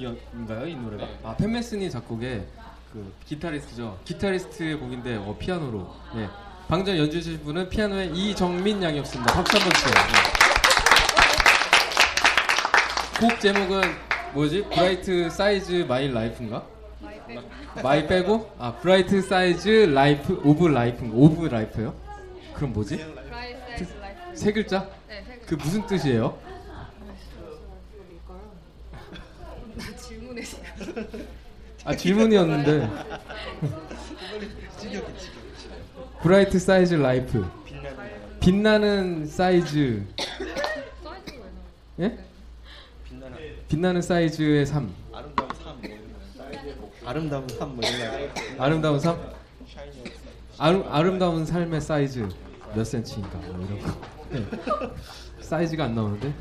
작곡인가요? 이 노래가? 아 팻 메스니 작곡의 그 기타리스트죠. 기타리스트의 곡인데 어, 피아노로. 네. 방금 연주해 주신 분은 피아노의 이정민 양이었습니다. 박수 한번 주세요. 네. 곡 제목은 뭐지? Bright Size My Life인가? My 빼고? 아 Bright Size Life of Life인가? of Life요? 그럼 뭐지? 세 글자? 네, 세 글자. 그 무슨 뜻이에요? 나 질문해 지금. 아 질문이었는데 Bright Size Life 빛나는 사이즈 왜 나와? 예? 빛나는 사이즈의 삶 아름다운 삶. 아름다운 삶뭐 이런 거. 아름다운 삶 아름, 아름다운 삶의 사이즈 몇 센치인가 뭐 이런 거 네. 사이즈가 안 나오는데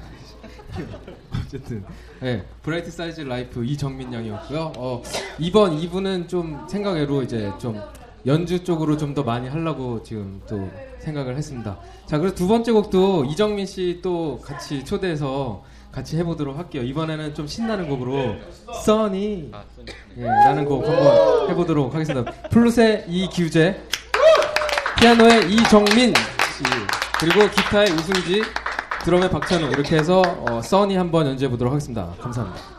어쨌든 네, Bright Size Life 이정민 양이었고요. 어, 이번 2부는 좀 생각외로 이제 좀 연주 쪽으로 좀 더 많이 하려고 지금 또 생각을 했습니다. 자, 그래서 두 번째 곡도 이정민 씨 또 같이 초대해서 같이 해보도록 할게요. 이번에는 좀 신나는 곡으로 Sunny 예, 라는 곡 한번 해보도록 하겠습니다. 플룻의 이규재, 피아노의 이정민 씨, 그리고 기타의 우승지, 드럼의 박찬우 이렇게 해서 어, 써니 한번 연주해 보도록 하겠습니다. 감사합니다.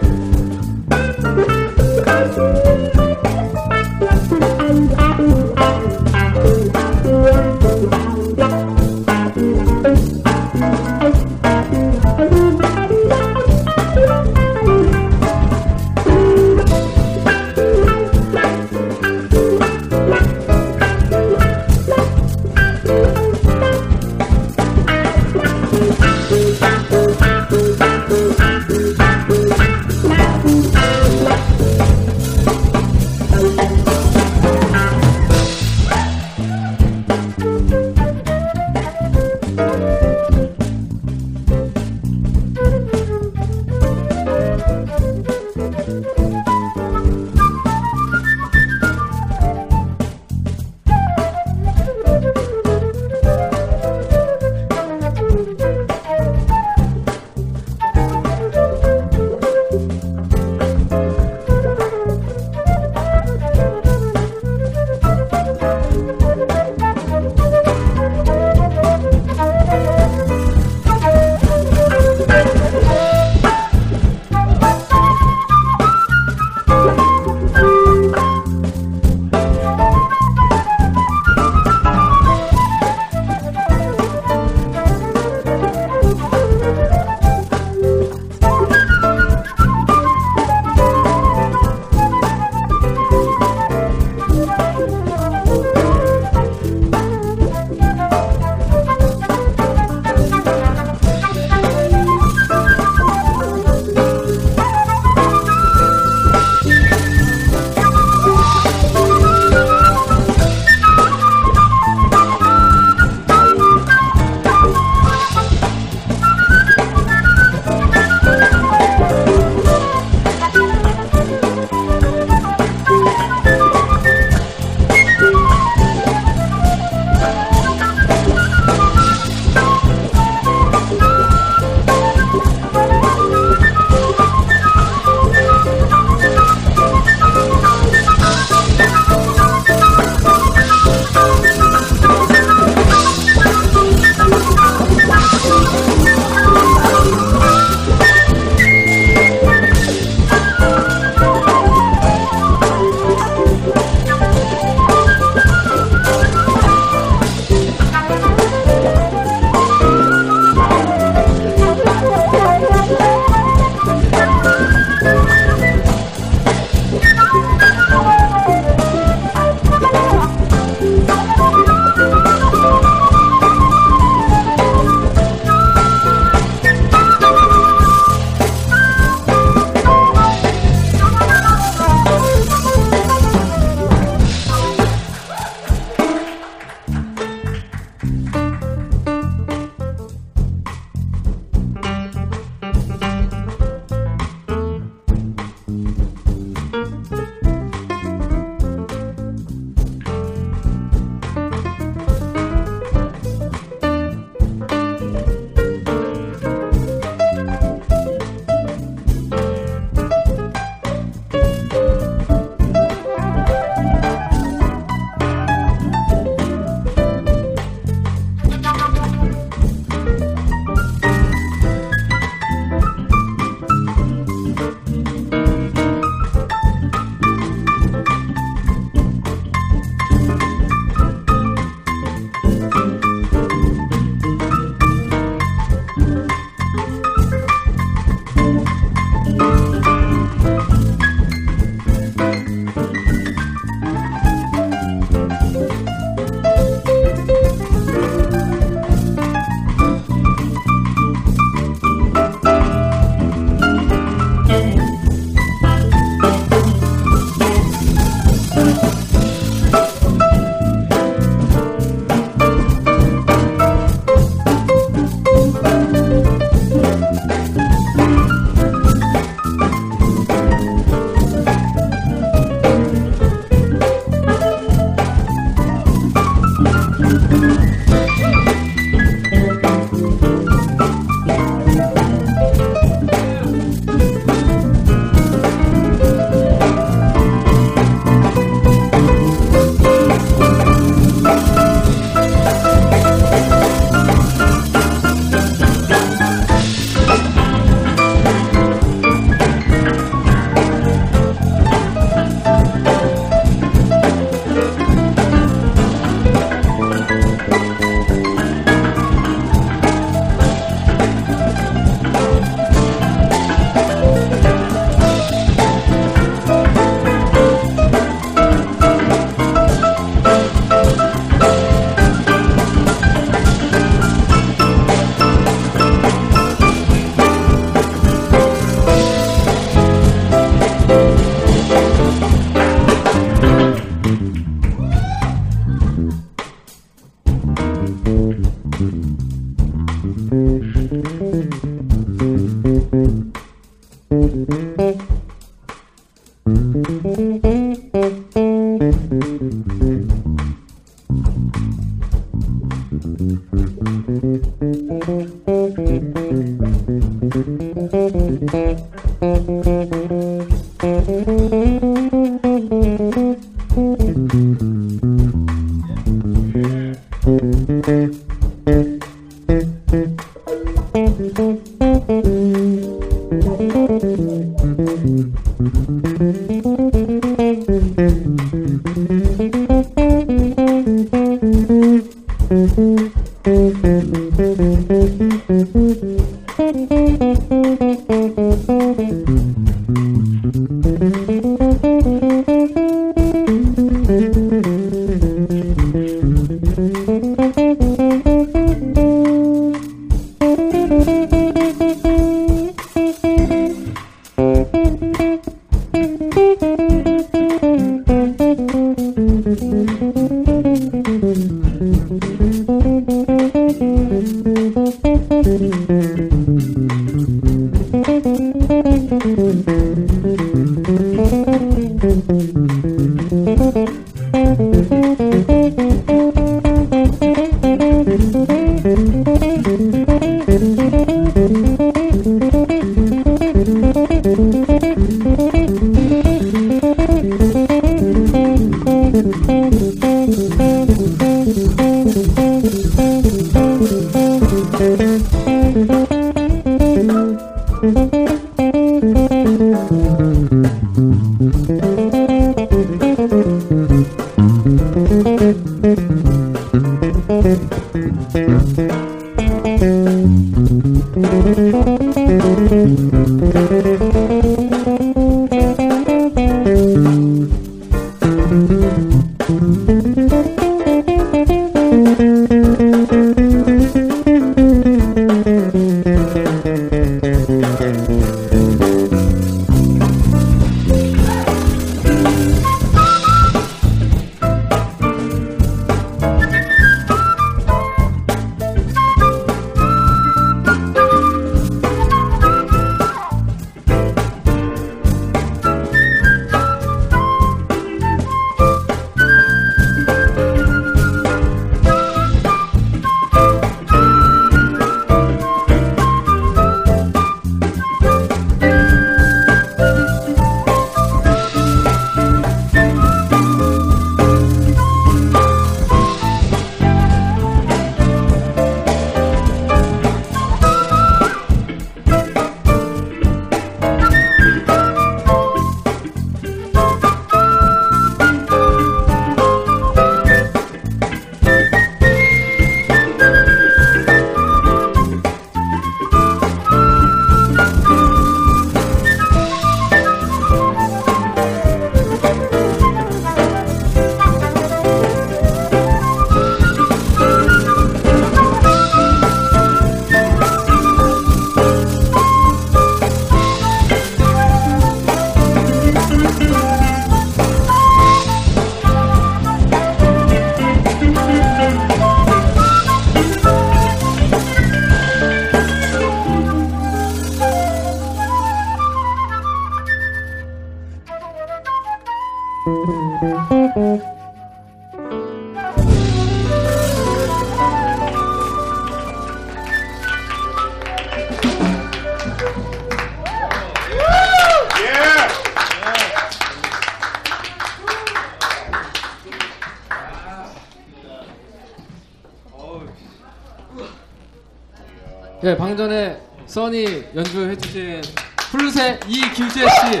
네, 방전에 써니 연주해주신 플룻의 이규재 씨,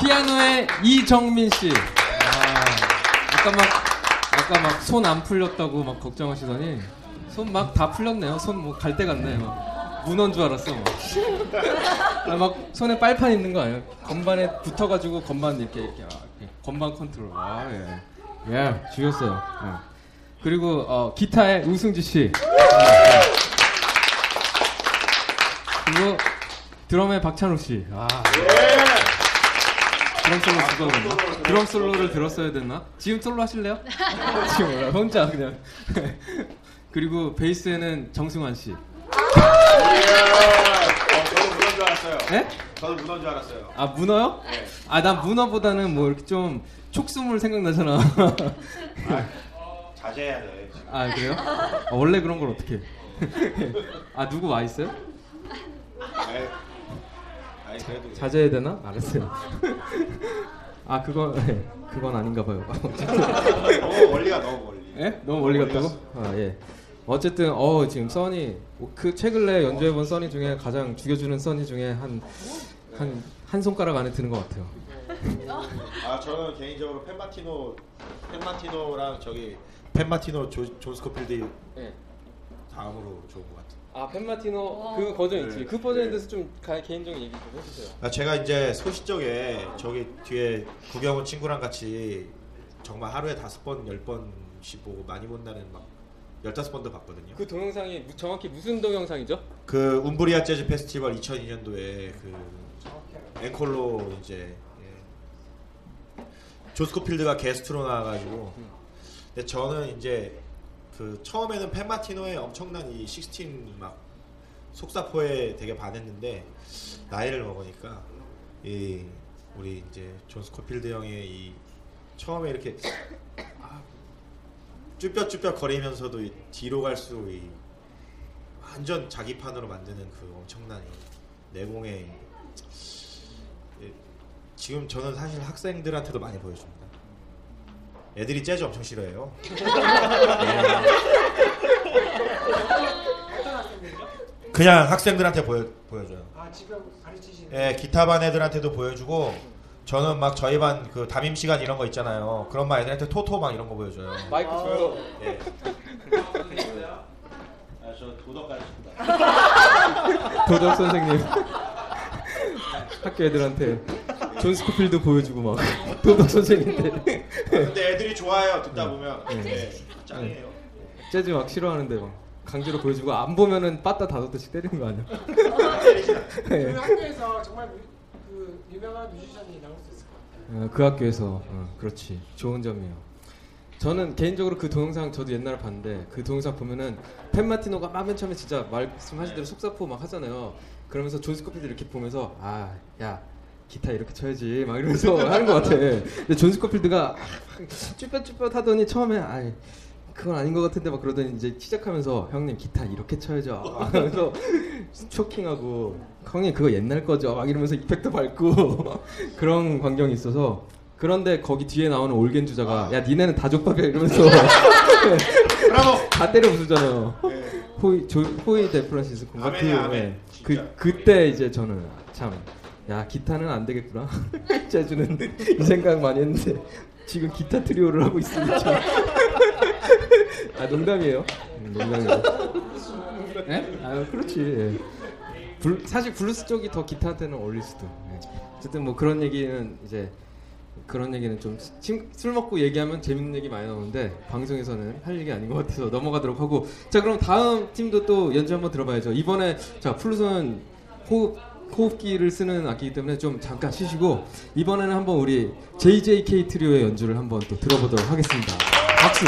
피아노의 이정민 씨. 아, 아까 막 아까 막 손 안 풀렸다고 막 걱정하시더니 손 막 다 풀렸네요. 손 뭐갈데 같네. 막 문어인 줄 알았어. 막. 아, 막 손에 빨판 있는 거 아니에요? 건반에 붙어가지고 건반 이렇게 이렇게, 아, 이렇게 건반 컨트롤. 아 예, 예, 죽였어요. 예. 그리고 어, 기타의 우승지 씨. 그리고 드럼의 박찬욱 씨. 아. 드럼 솔로 누가 그랬나? 드럼 솔로를 들었어야 됐나? 지금 솔로 하실래요? 지금 몰라. 혼자 그냥. 그리고 베이스에는 정승환 씨. 저도 문어인 줄 알았어요. 네? 저도 문어인 줄 알았어요. 아 문어요? 네. 아난 문어보다는 뭐 이렇게 좀 촉수물 생각나잖아. 자제해야 돼. 지금. 아 그래요? 아, 원래 그런 걸 어떻게? 아 누구 와 있어요? 아이, 아이 그래도 자제해야 되나? 알았어요. 아 그건 네, 그건 아닌가 봐요. 너무 멀리가 너무 멀리. 예? 너무 멀리 갔다고? 아 예. 어쨌든 어 지금 써니 그 최근에 연주해본 Sunny 중에 가장 죽여주는 Sunny 중에 한한한 손가락 안에 드는 것 같아요. 아 저는 개인적으로 팻 마티노 팻 마티노랑 저기 팻 마티노 조, 존 스코필드 예. 다음으로 좋은 것 같아요. 아 팻 마티노 그 버전 있지. 그 버전에 대해서 좀 개인적인 얘기 좀 해주세요. 아, 제가 이제 소시적에 저기 뒤에 구경 온 친구랑 같이 정말 하루에 다섯 번, 열 번씩 보고 많이 본다는 막 열다섯 번도 봤거든요. 그 동영상이 무- 정확히 무슨 동영상이죠? 그 움브리아 재즈 페스티벌 2002년도에 그 앵콜로 이제 예. 존 스코필드가 게스트로 나와가지고 근데 저는 이제 그 처음에는 팻 마티노의 엄청난 이 16막 속사포에 되게 반했는데 나이를 먹으니까 이 우리 이제 존 스코필드 형의 이 처음에 이렇게 아, 쭈뼛쭈뼛 거리면서도 이 뒤로 갈수록 이 완전 자기판으로 만드는 그 엄청난 이 내공의 예, 지금 저는 사실 학생들한테도 많이 보여줍니다. 애들이 재즈 엄청 싫어해요. 그냥 학생들한테 보여 보여줘요. 아 지금 가르치시는 예, 기타 반 애들한테도 보여주고 저는 막 저희 반 그 담임 시간 이런 거 있잖아요. 그런 반 애들한테 토토 막 이런 거 보여줘요. 마이크 줘요. 예. 아, 저 도덕 가르칩니다. 도덕 선생님 학교 애들한테 존 스코필드 보여주고 막 도덕 선생님한테 근데 애들이 좋아해요. 듣다 보면. 네. 예, 짱이에요. 재즈 막 싫어하는데 막 강제로 보여주고 안 보면은 빠따 다섯 대씩 때리는 거 아니야? 그 예. 학교에서 정말 뮤- 그 유명한 뮤지션이 나올 수 있을 것 같아요. 어, 그 학교에서 어, 그렇지 좋은 점이에요. 저는 개인적으로 그 동영상 저도 옛날에 봤는데 그 동영상 보면은 팻 마티노가 막 맨 처음에 진짜 말씀하신 대로 속사포 막 하잖아요. 그러면서 존 스코필드 이렇게 보면서 아 야 기타 이렇게 쳐야지 막 이러면서 하는 것 같아. 근데 존 스코필드가 쭈뼛쭈뼛 하더니 처음에 아 그건 아닌 것 같은데 막 그러더니 이제 시작하면서 형님 기타 이렇게 쳐야죠. 그래서 쇼킹하고 형님 그거 옛날 거죠. 막 이러면서 effect 밟고 그런 광경이 있어서 그런데 거기 뒤에 나오는 올겐 주자가 야 니네는 다 족밥이야 이러면서 다 때려 부수잖아요. 조이 조, 조이 디프란체스코인가 그. 진짜. 그 그때 이제 저는 참 야 기타는 안 되겠구나 재즈는 이 생각 많이 했는데 지금 기타 트리오를 하고 있으니 참. 아 농담이에요 음, 농담이에요 예? 아 그렇지 예. 블- 사실 블루스 쪽이 더 기타한테는 어울릴 수도 예. 어쨌든 뭐 그런 얘기는 이제 그런 얘기는 좀 술 먹고 얘기하면 재밌는 얘기 많이 나오는데 방송에서는 할 얘기 아닌 것 같아서 넘어가도록 하고 자 그럼 다음 팀도 또 연주 한번 들어봐야죠 이번에 자 플루트는 호흡 호흡기를 쓰는 악기이기 때문에 좀 잠깐 쉬시고 이번에는 한번 우리 JJK 트리오의 연주를 한번 또 들어보도록 하겠습니다. 박수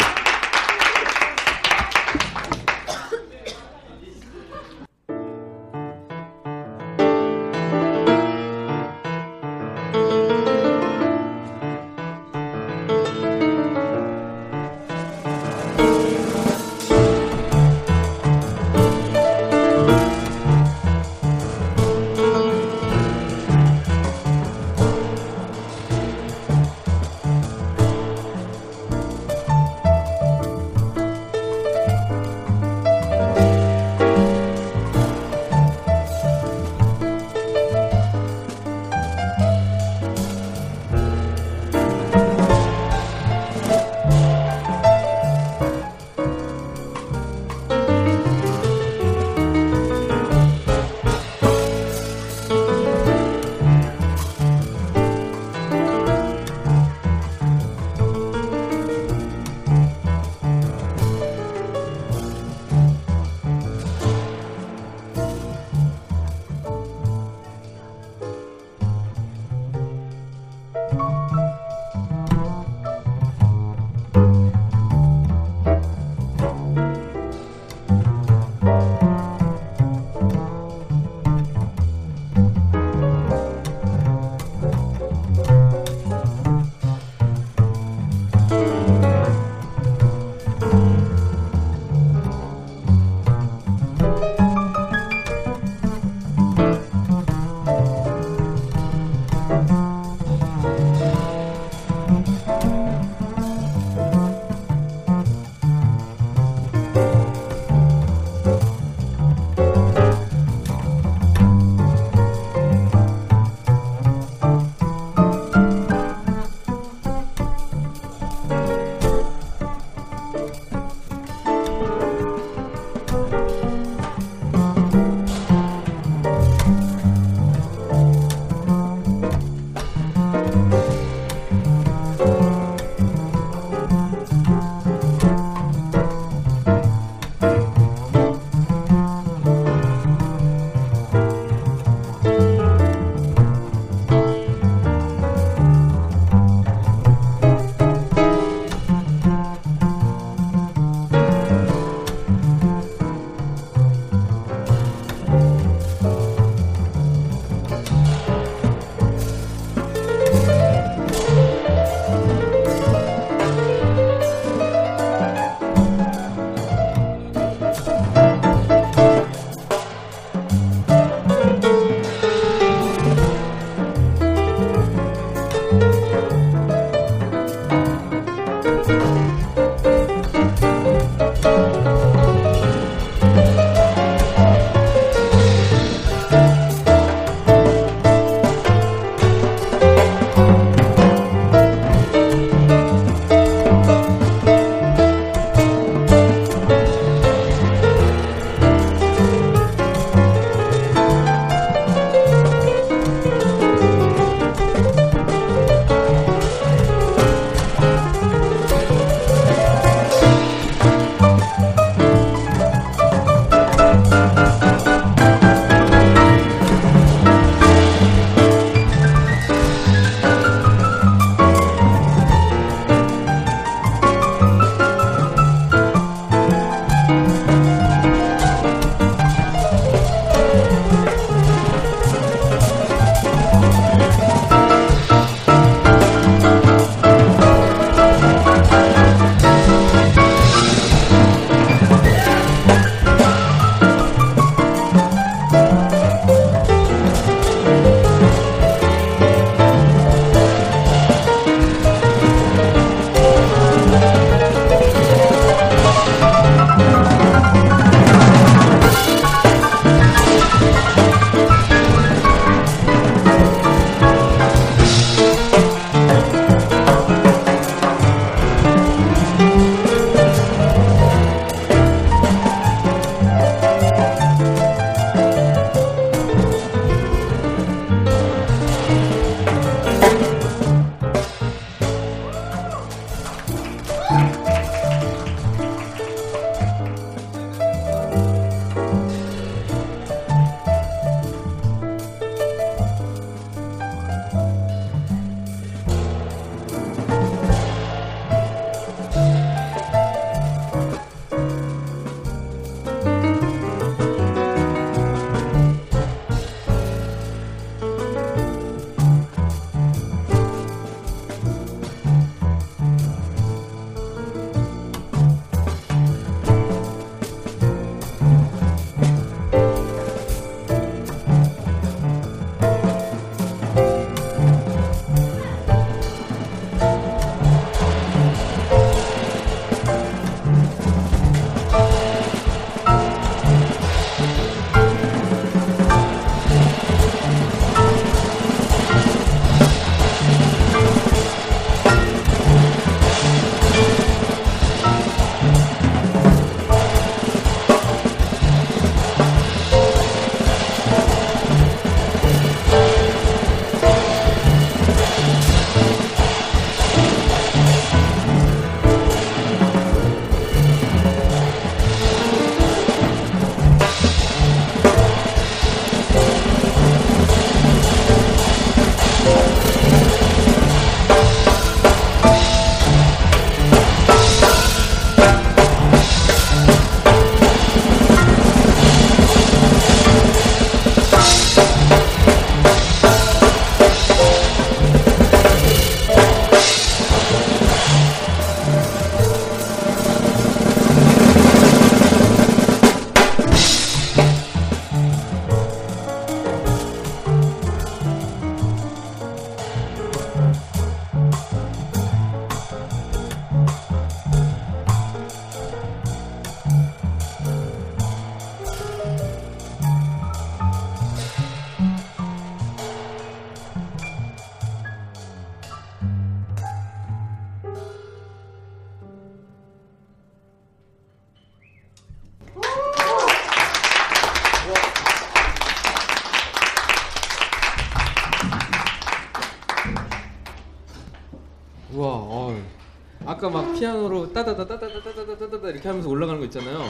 아까 막 피아노로 따다다 따다다 따다다 따다다 이렇게 하면서 올라가는 거 있잖아요.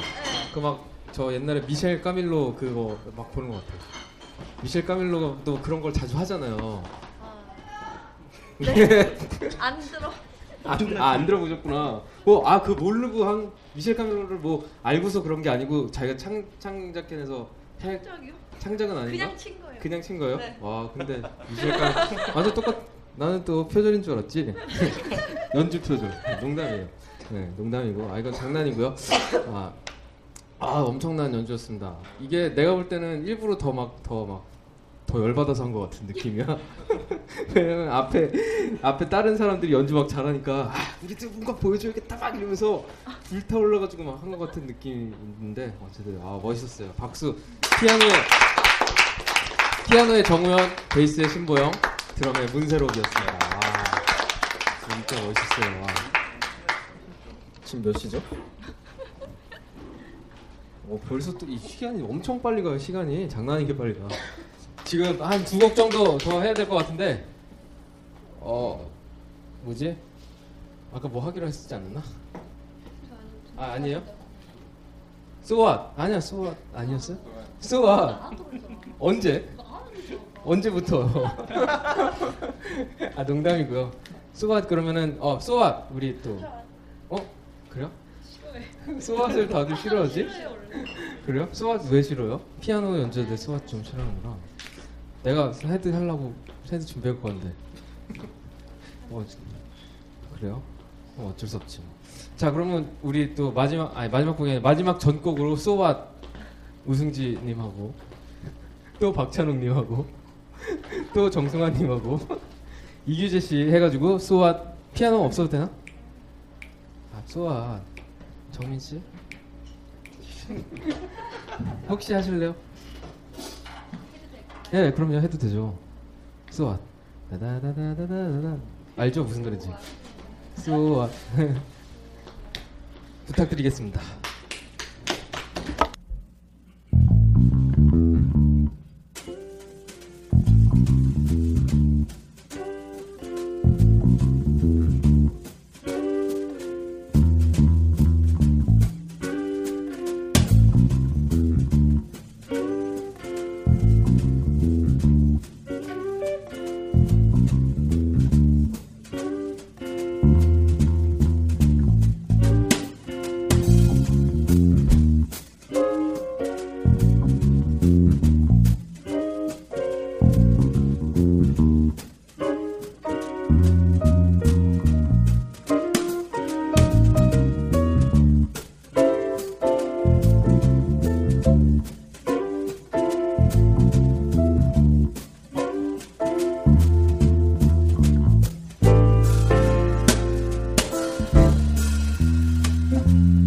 그 막 저 옛날에 미셸 까밀로 그거 막 보는 것 같아요. 미셸 까밀로도 그런 걸 자주 하잖아요. 네. 안 들어. 안, 아, 안 들어보셨구나. 뭐, 아, 그 모르고 한, 미셸 카밀로를 뭐, 알고서 그런 게 아니고, 자기가 창, 창작해내서 해, 짝이요? 창작은 아닌가? 그냥 친 거예요. 그냥 친 거예요? 네. 와, 근데, 미셸 카밀로. 완전 똑같, 나는 또 표절인 줄 알았지? 연주 표절. 농담이에요. 네, 농담이고. 아, 이건 장난이고요. 아, 아, 엄청난 연주였습니다. 이게 내가 볼 때는 일부러 더 막, 더 막, 더 열받아서 한 것 같은 느낌이야. 왜냐면 앞에 앞에 다른 사람들이 연주 막 잘하니까 아, 우리도 뭔가 보여줘야겠다 막 이러면서 불타올라가지고 막 한 것 같은 느낌이 있는데 어쨌든 아 멋있었어요. 박수. 피아노의 피아노의 정우현, 베이스의 신보영, 드럼의 문세록이었습니다. 아, 진짜 멋있었어요. 와. 지금 몇 시죠? 어, 벌써 또 이 시간이 엄청 빨리 가요. 시간이 장난 아니게 빨리 가. 지금 한 두 곡 정도 더 해야 될 것 같은데 어 뭐지? 아까 뭐 하기로 했었지 않았나? 아 아니에요? 소왓 아니야 소왓 아니었어요? 소왓 언제? 언제부터? 아 농담이고요. 소왓 그러면은 어 소왓 우리 또 어 그래요? So What을 다들 싫어하지? 그래요? So What 왜 싫어요? 피아노 연주할 때 So What 좀 싫어하는구나. 내가 헤드 하려고 헤드 준비할 건데. 어, 그래요? 어, 어쩔 수 없지. 뭐. 자, 그러면 우리 또 마지막 아니 마지막 곡에 마지막 전곡으로 소왓 우승지님하고 또 박찬욱님하고 또 정승환님하고 이규재 씨 해가지고 소왓 피아노 없어도 되나? 아, 소왓 정민 씨? 혹시 하실래요? 네, 그럼요. 해도 되죠. 쏘아. 다다다다다다다. 알죠? 무슨 노래인지. 쏘아. 부탁드리겠습니다. Mm-hmm.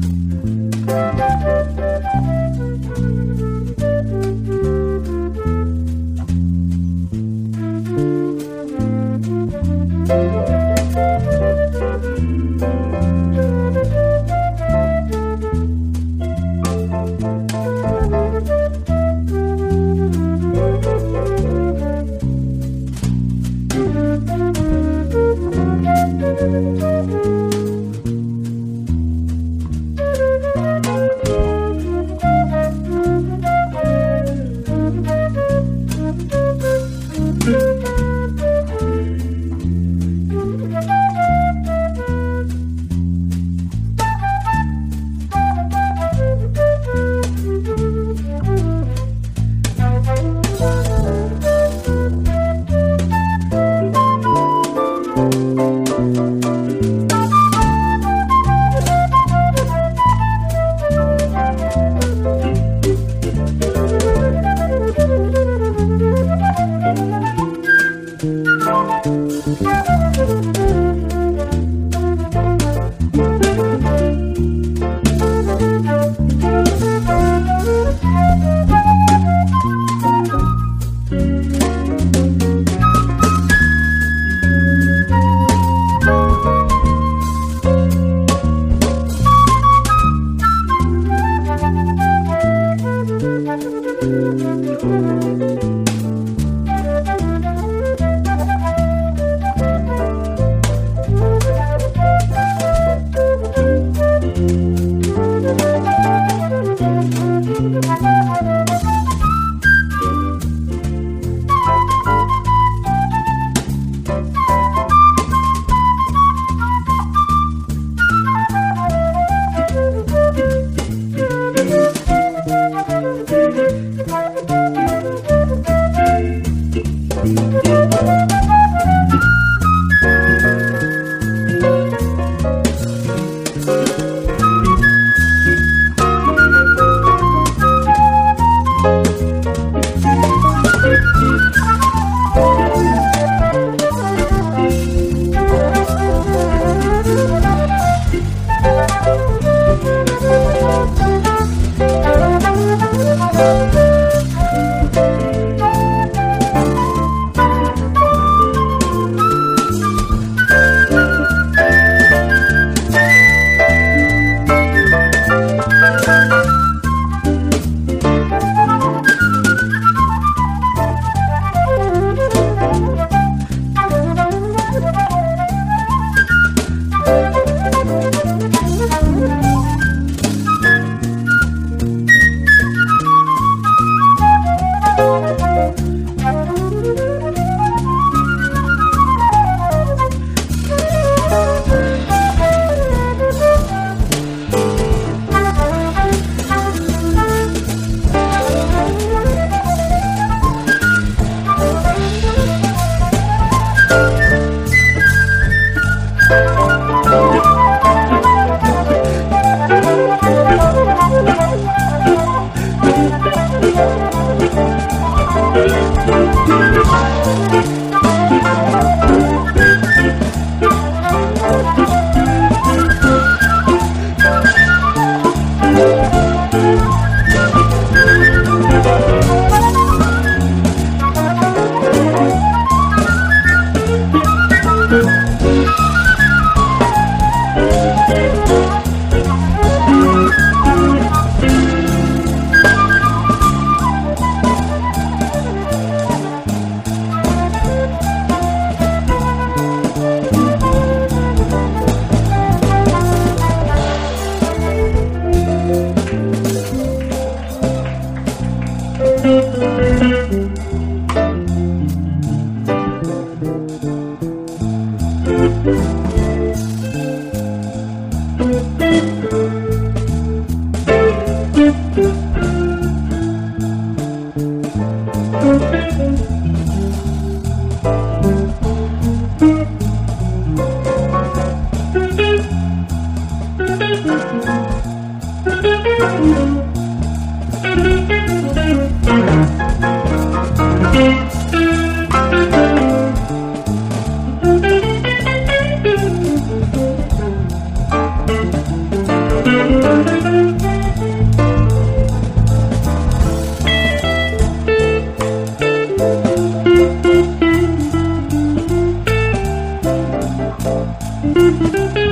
Thank you.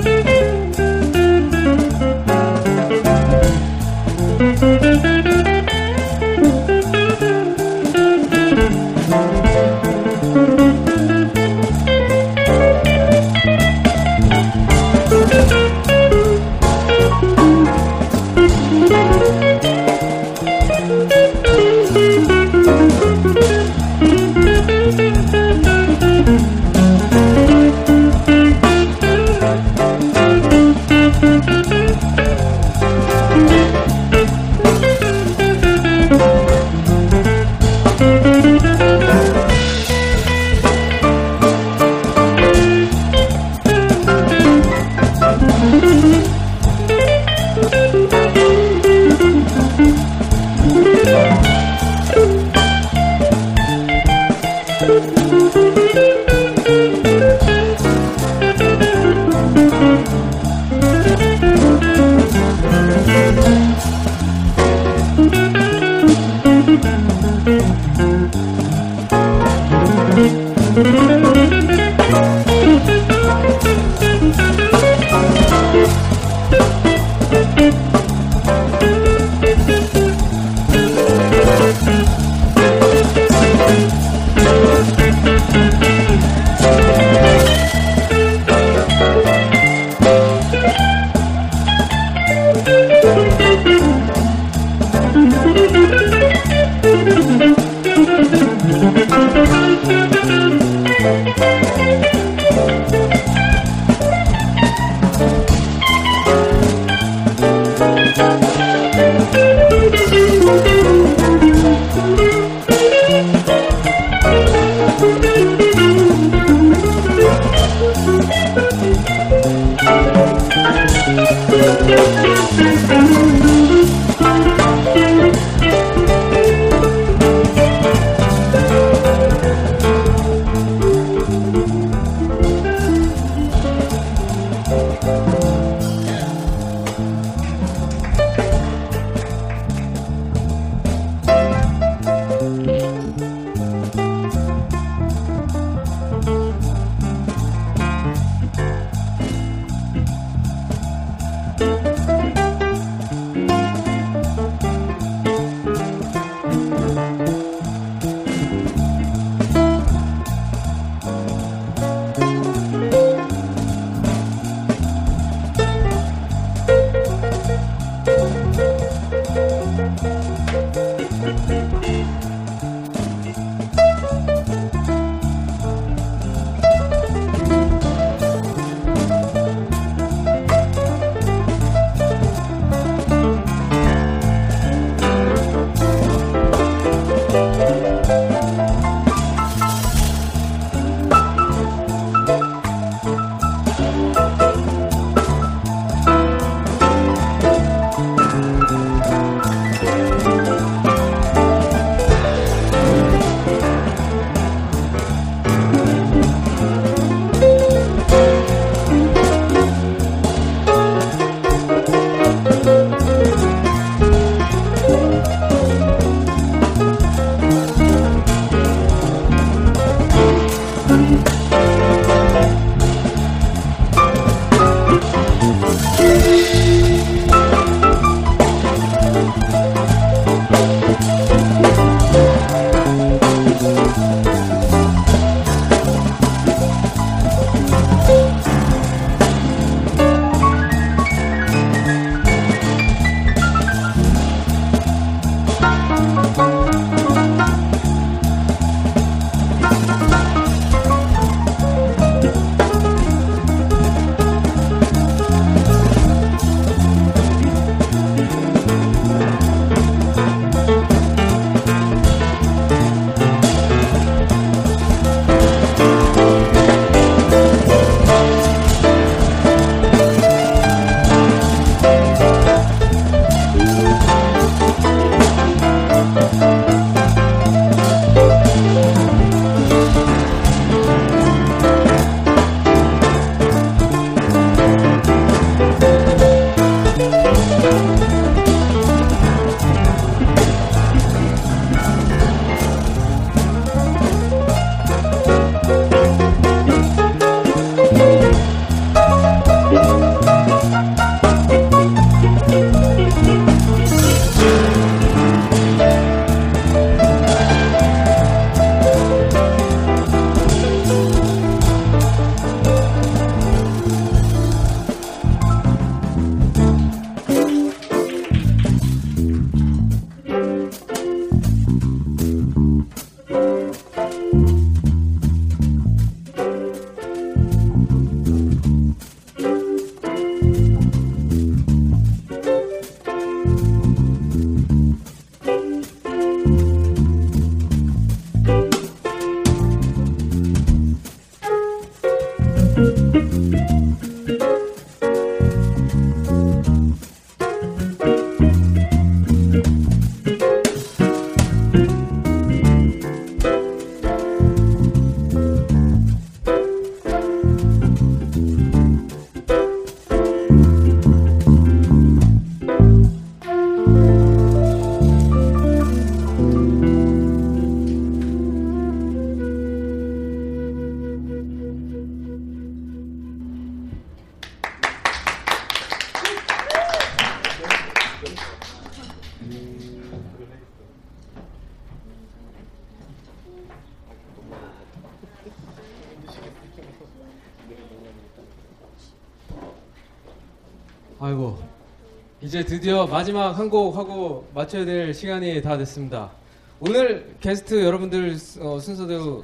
드디어 마지막 한 곡 하고 마쳐야 될 시간이 다 됐습니다. 오늘 게스트 여러분들 어, 순서대로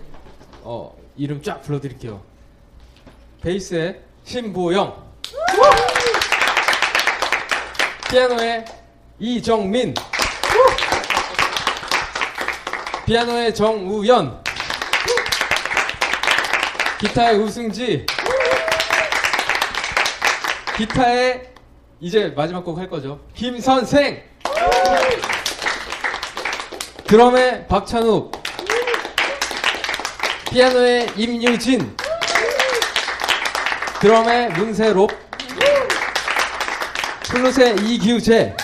어, 이름 쫙 불러드릴게요. 베이스의 신보영, 피아노의 이정민, 피아노의 정우연, 기타의 우승지, 기타의 이제 마지막 곡 할 거죠. 김 선생. 드럼의 박찬욱. 피아노의 임유진. 드럼의 문세롭. 플룻의 이기우재.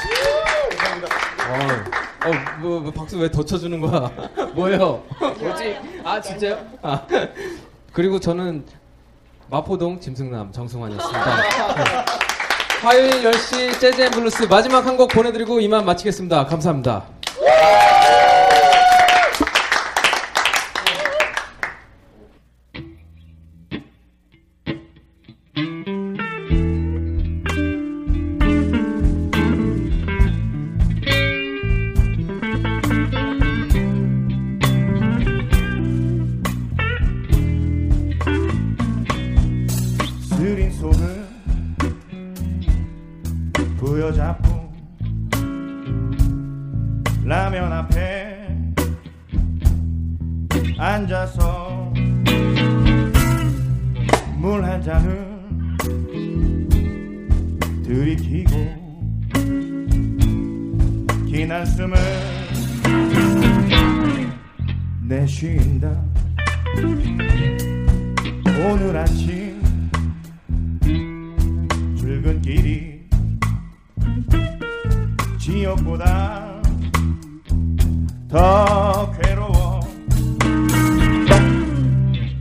어, 어, 뭐, 뭐 박수 왜 더 쳐주는 거야? 뭐예요? 뭐지? 아 진짜요? 아 그리고 저는 마포동 짐승남 정승환이었습니다. 화요일 10시 Jazz and Blues 마지막 한 곡 보내드리고 이만 마치겠습니다. 감사합니다.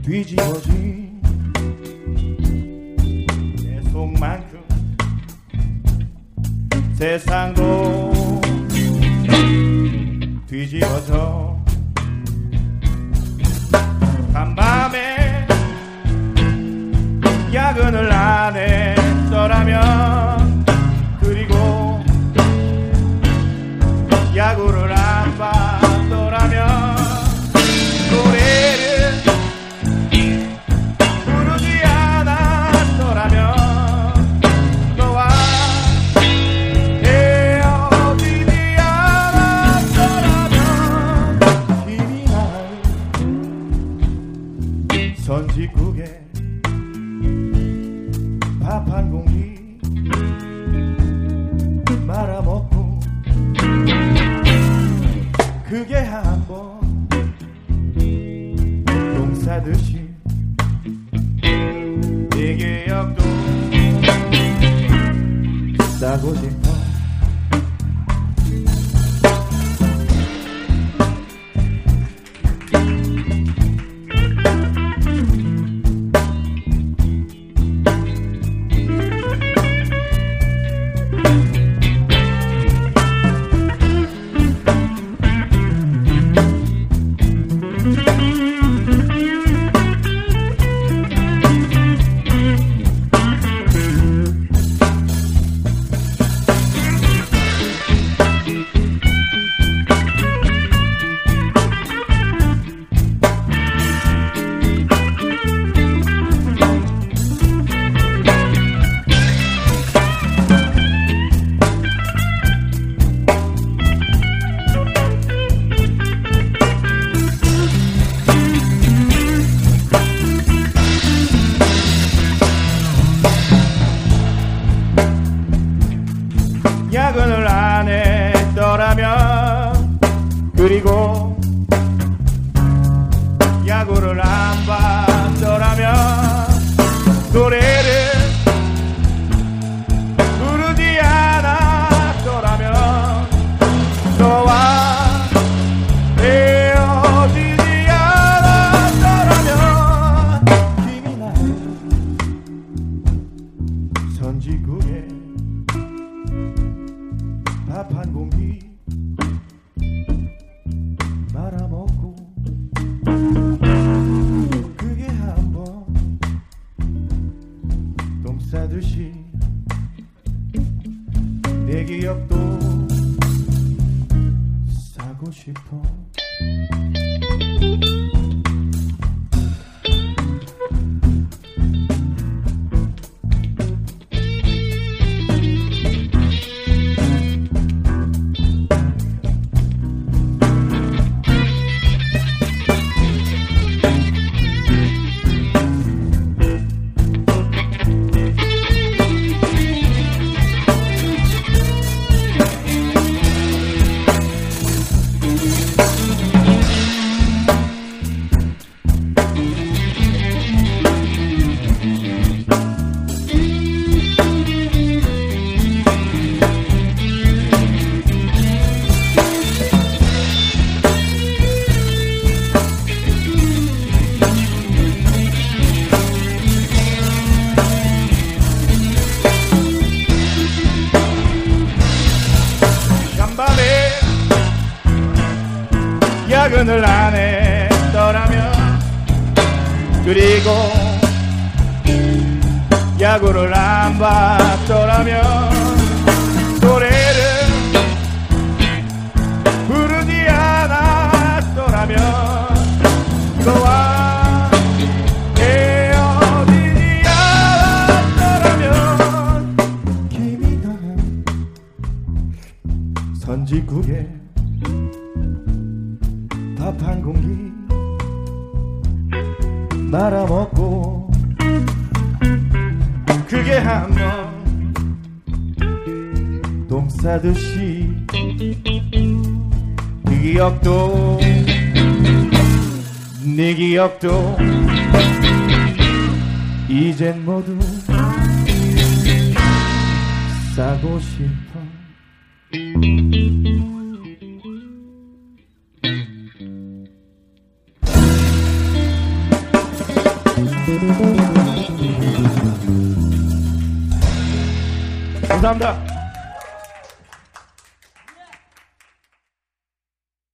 뒤집어진 내 속만큼 세상도 뒤집어져. 간밤에 야근을 안 했더라면 그리고 야구를 hoje.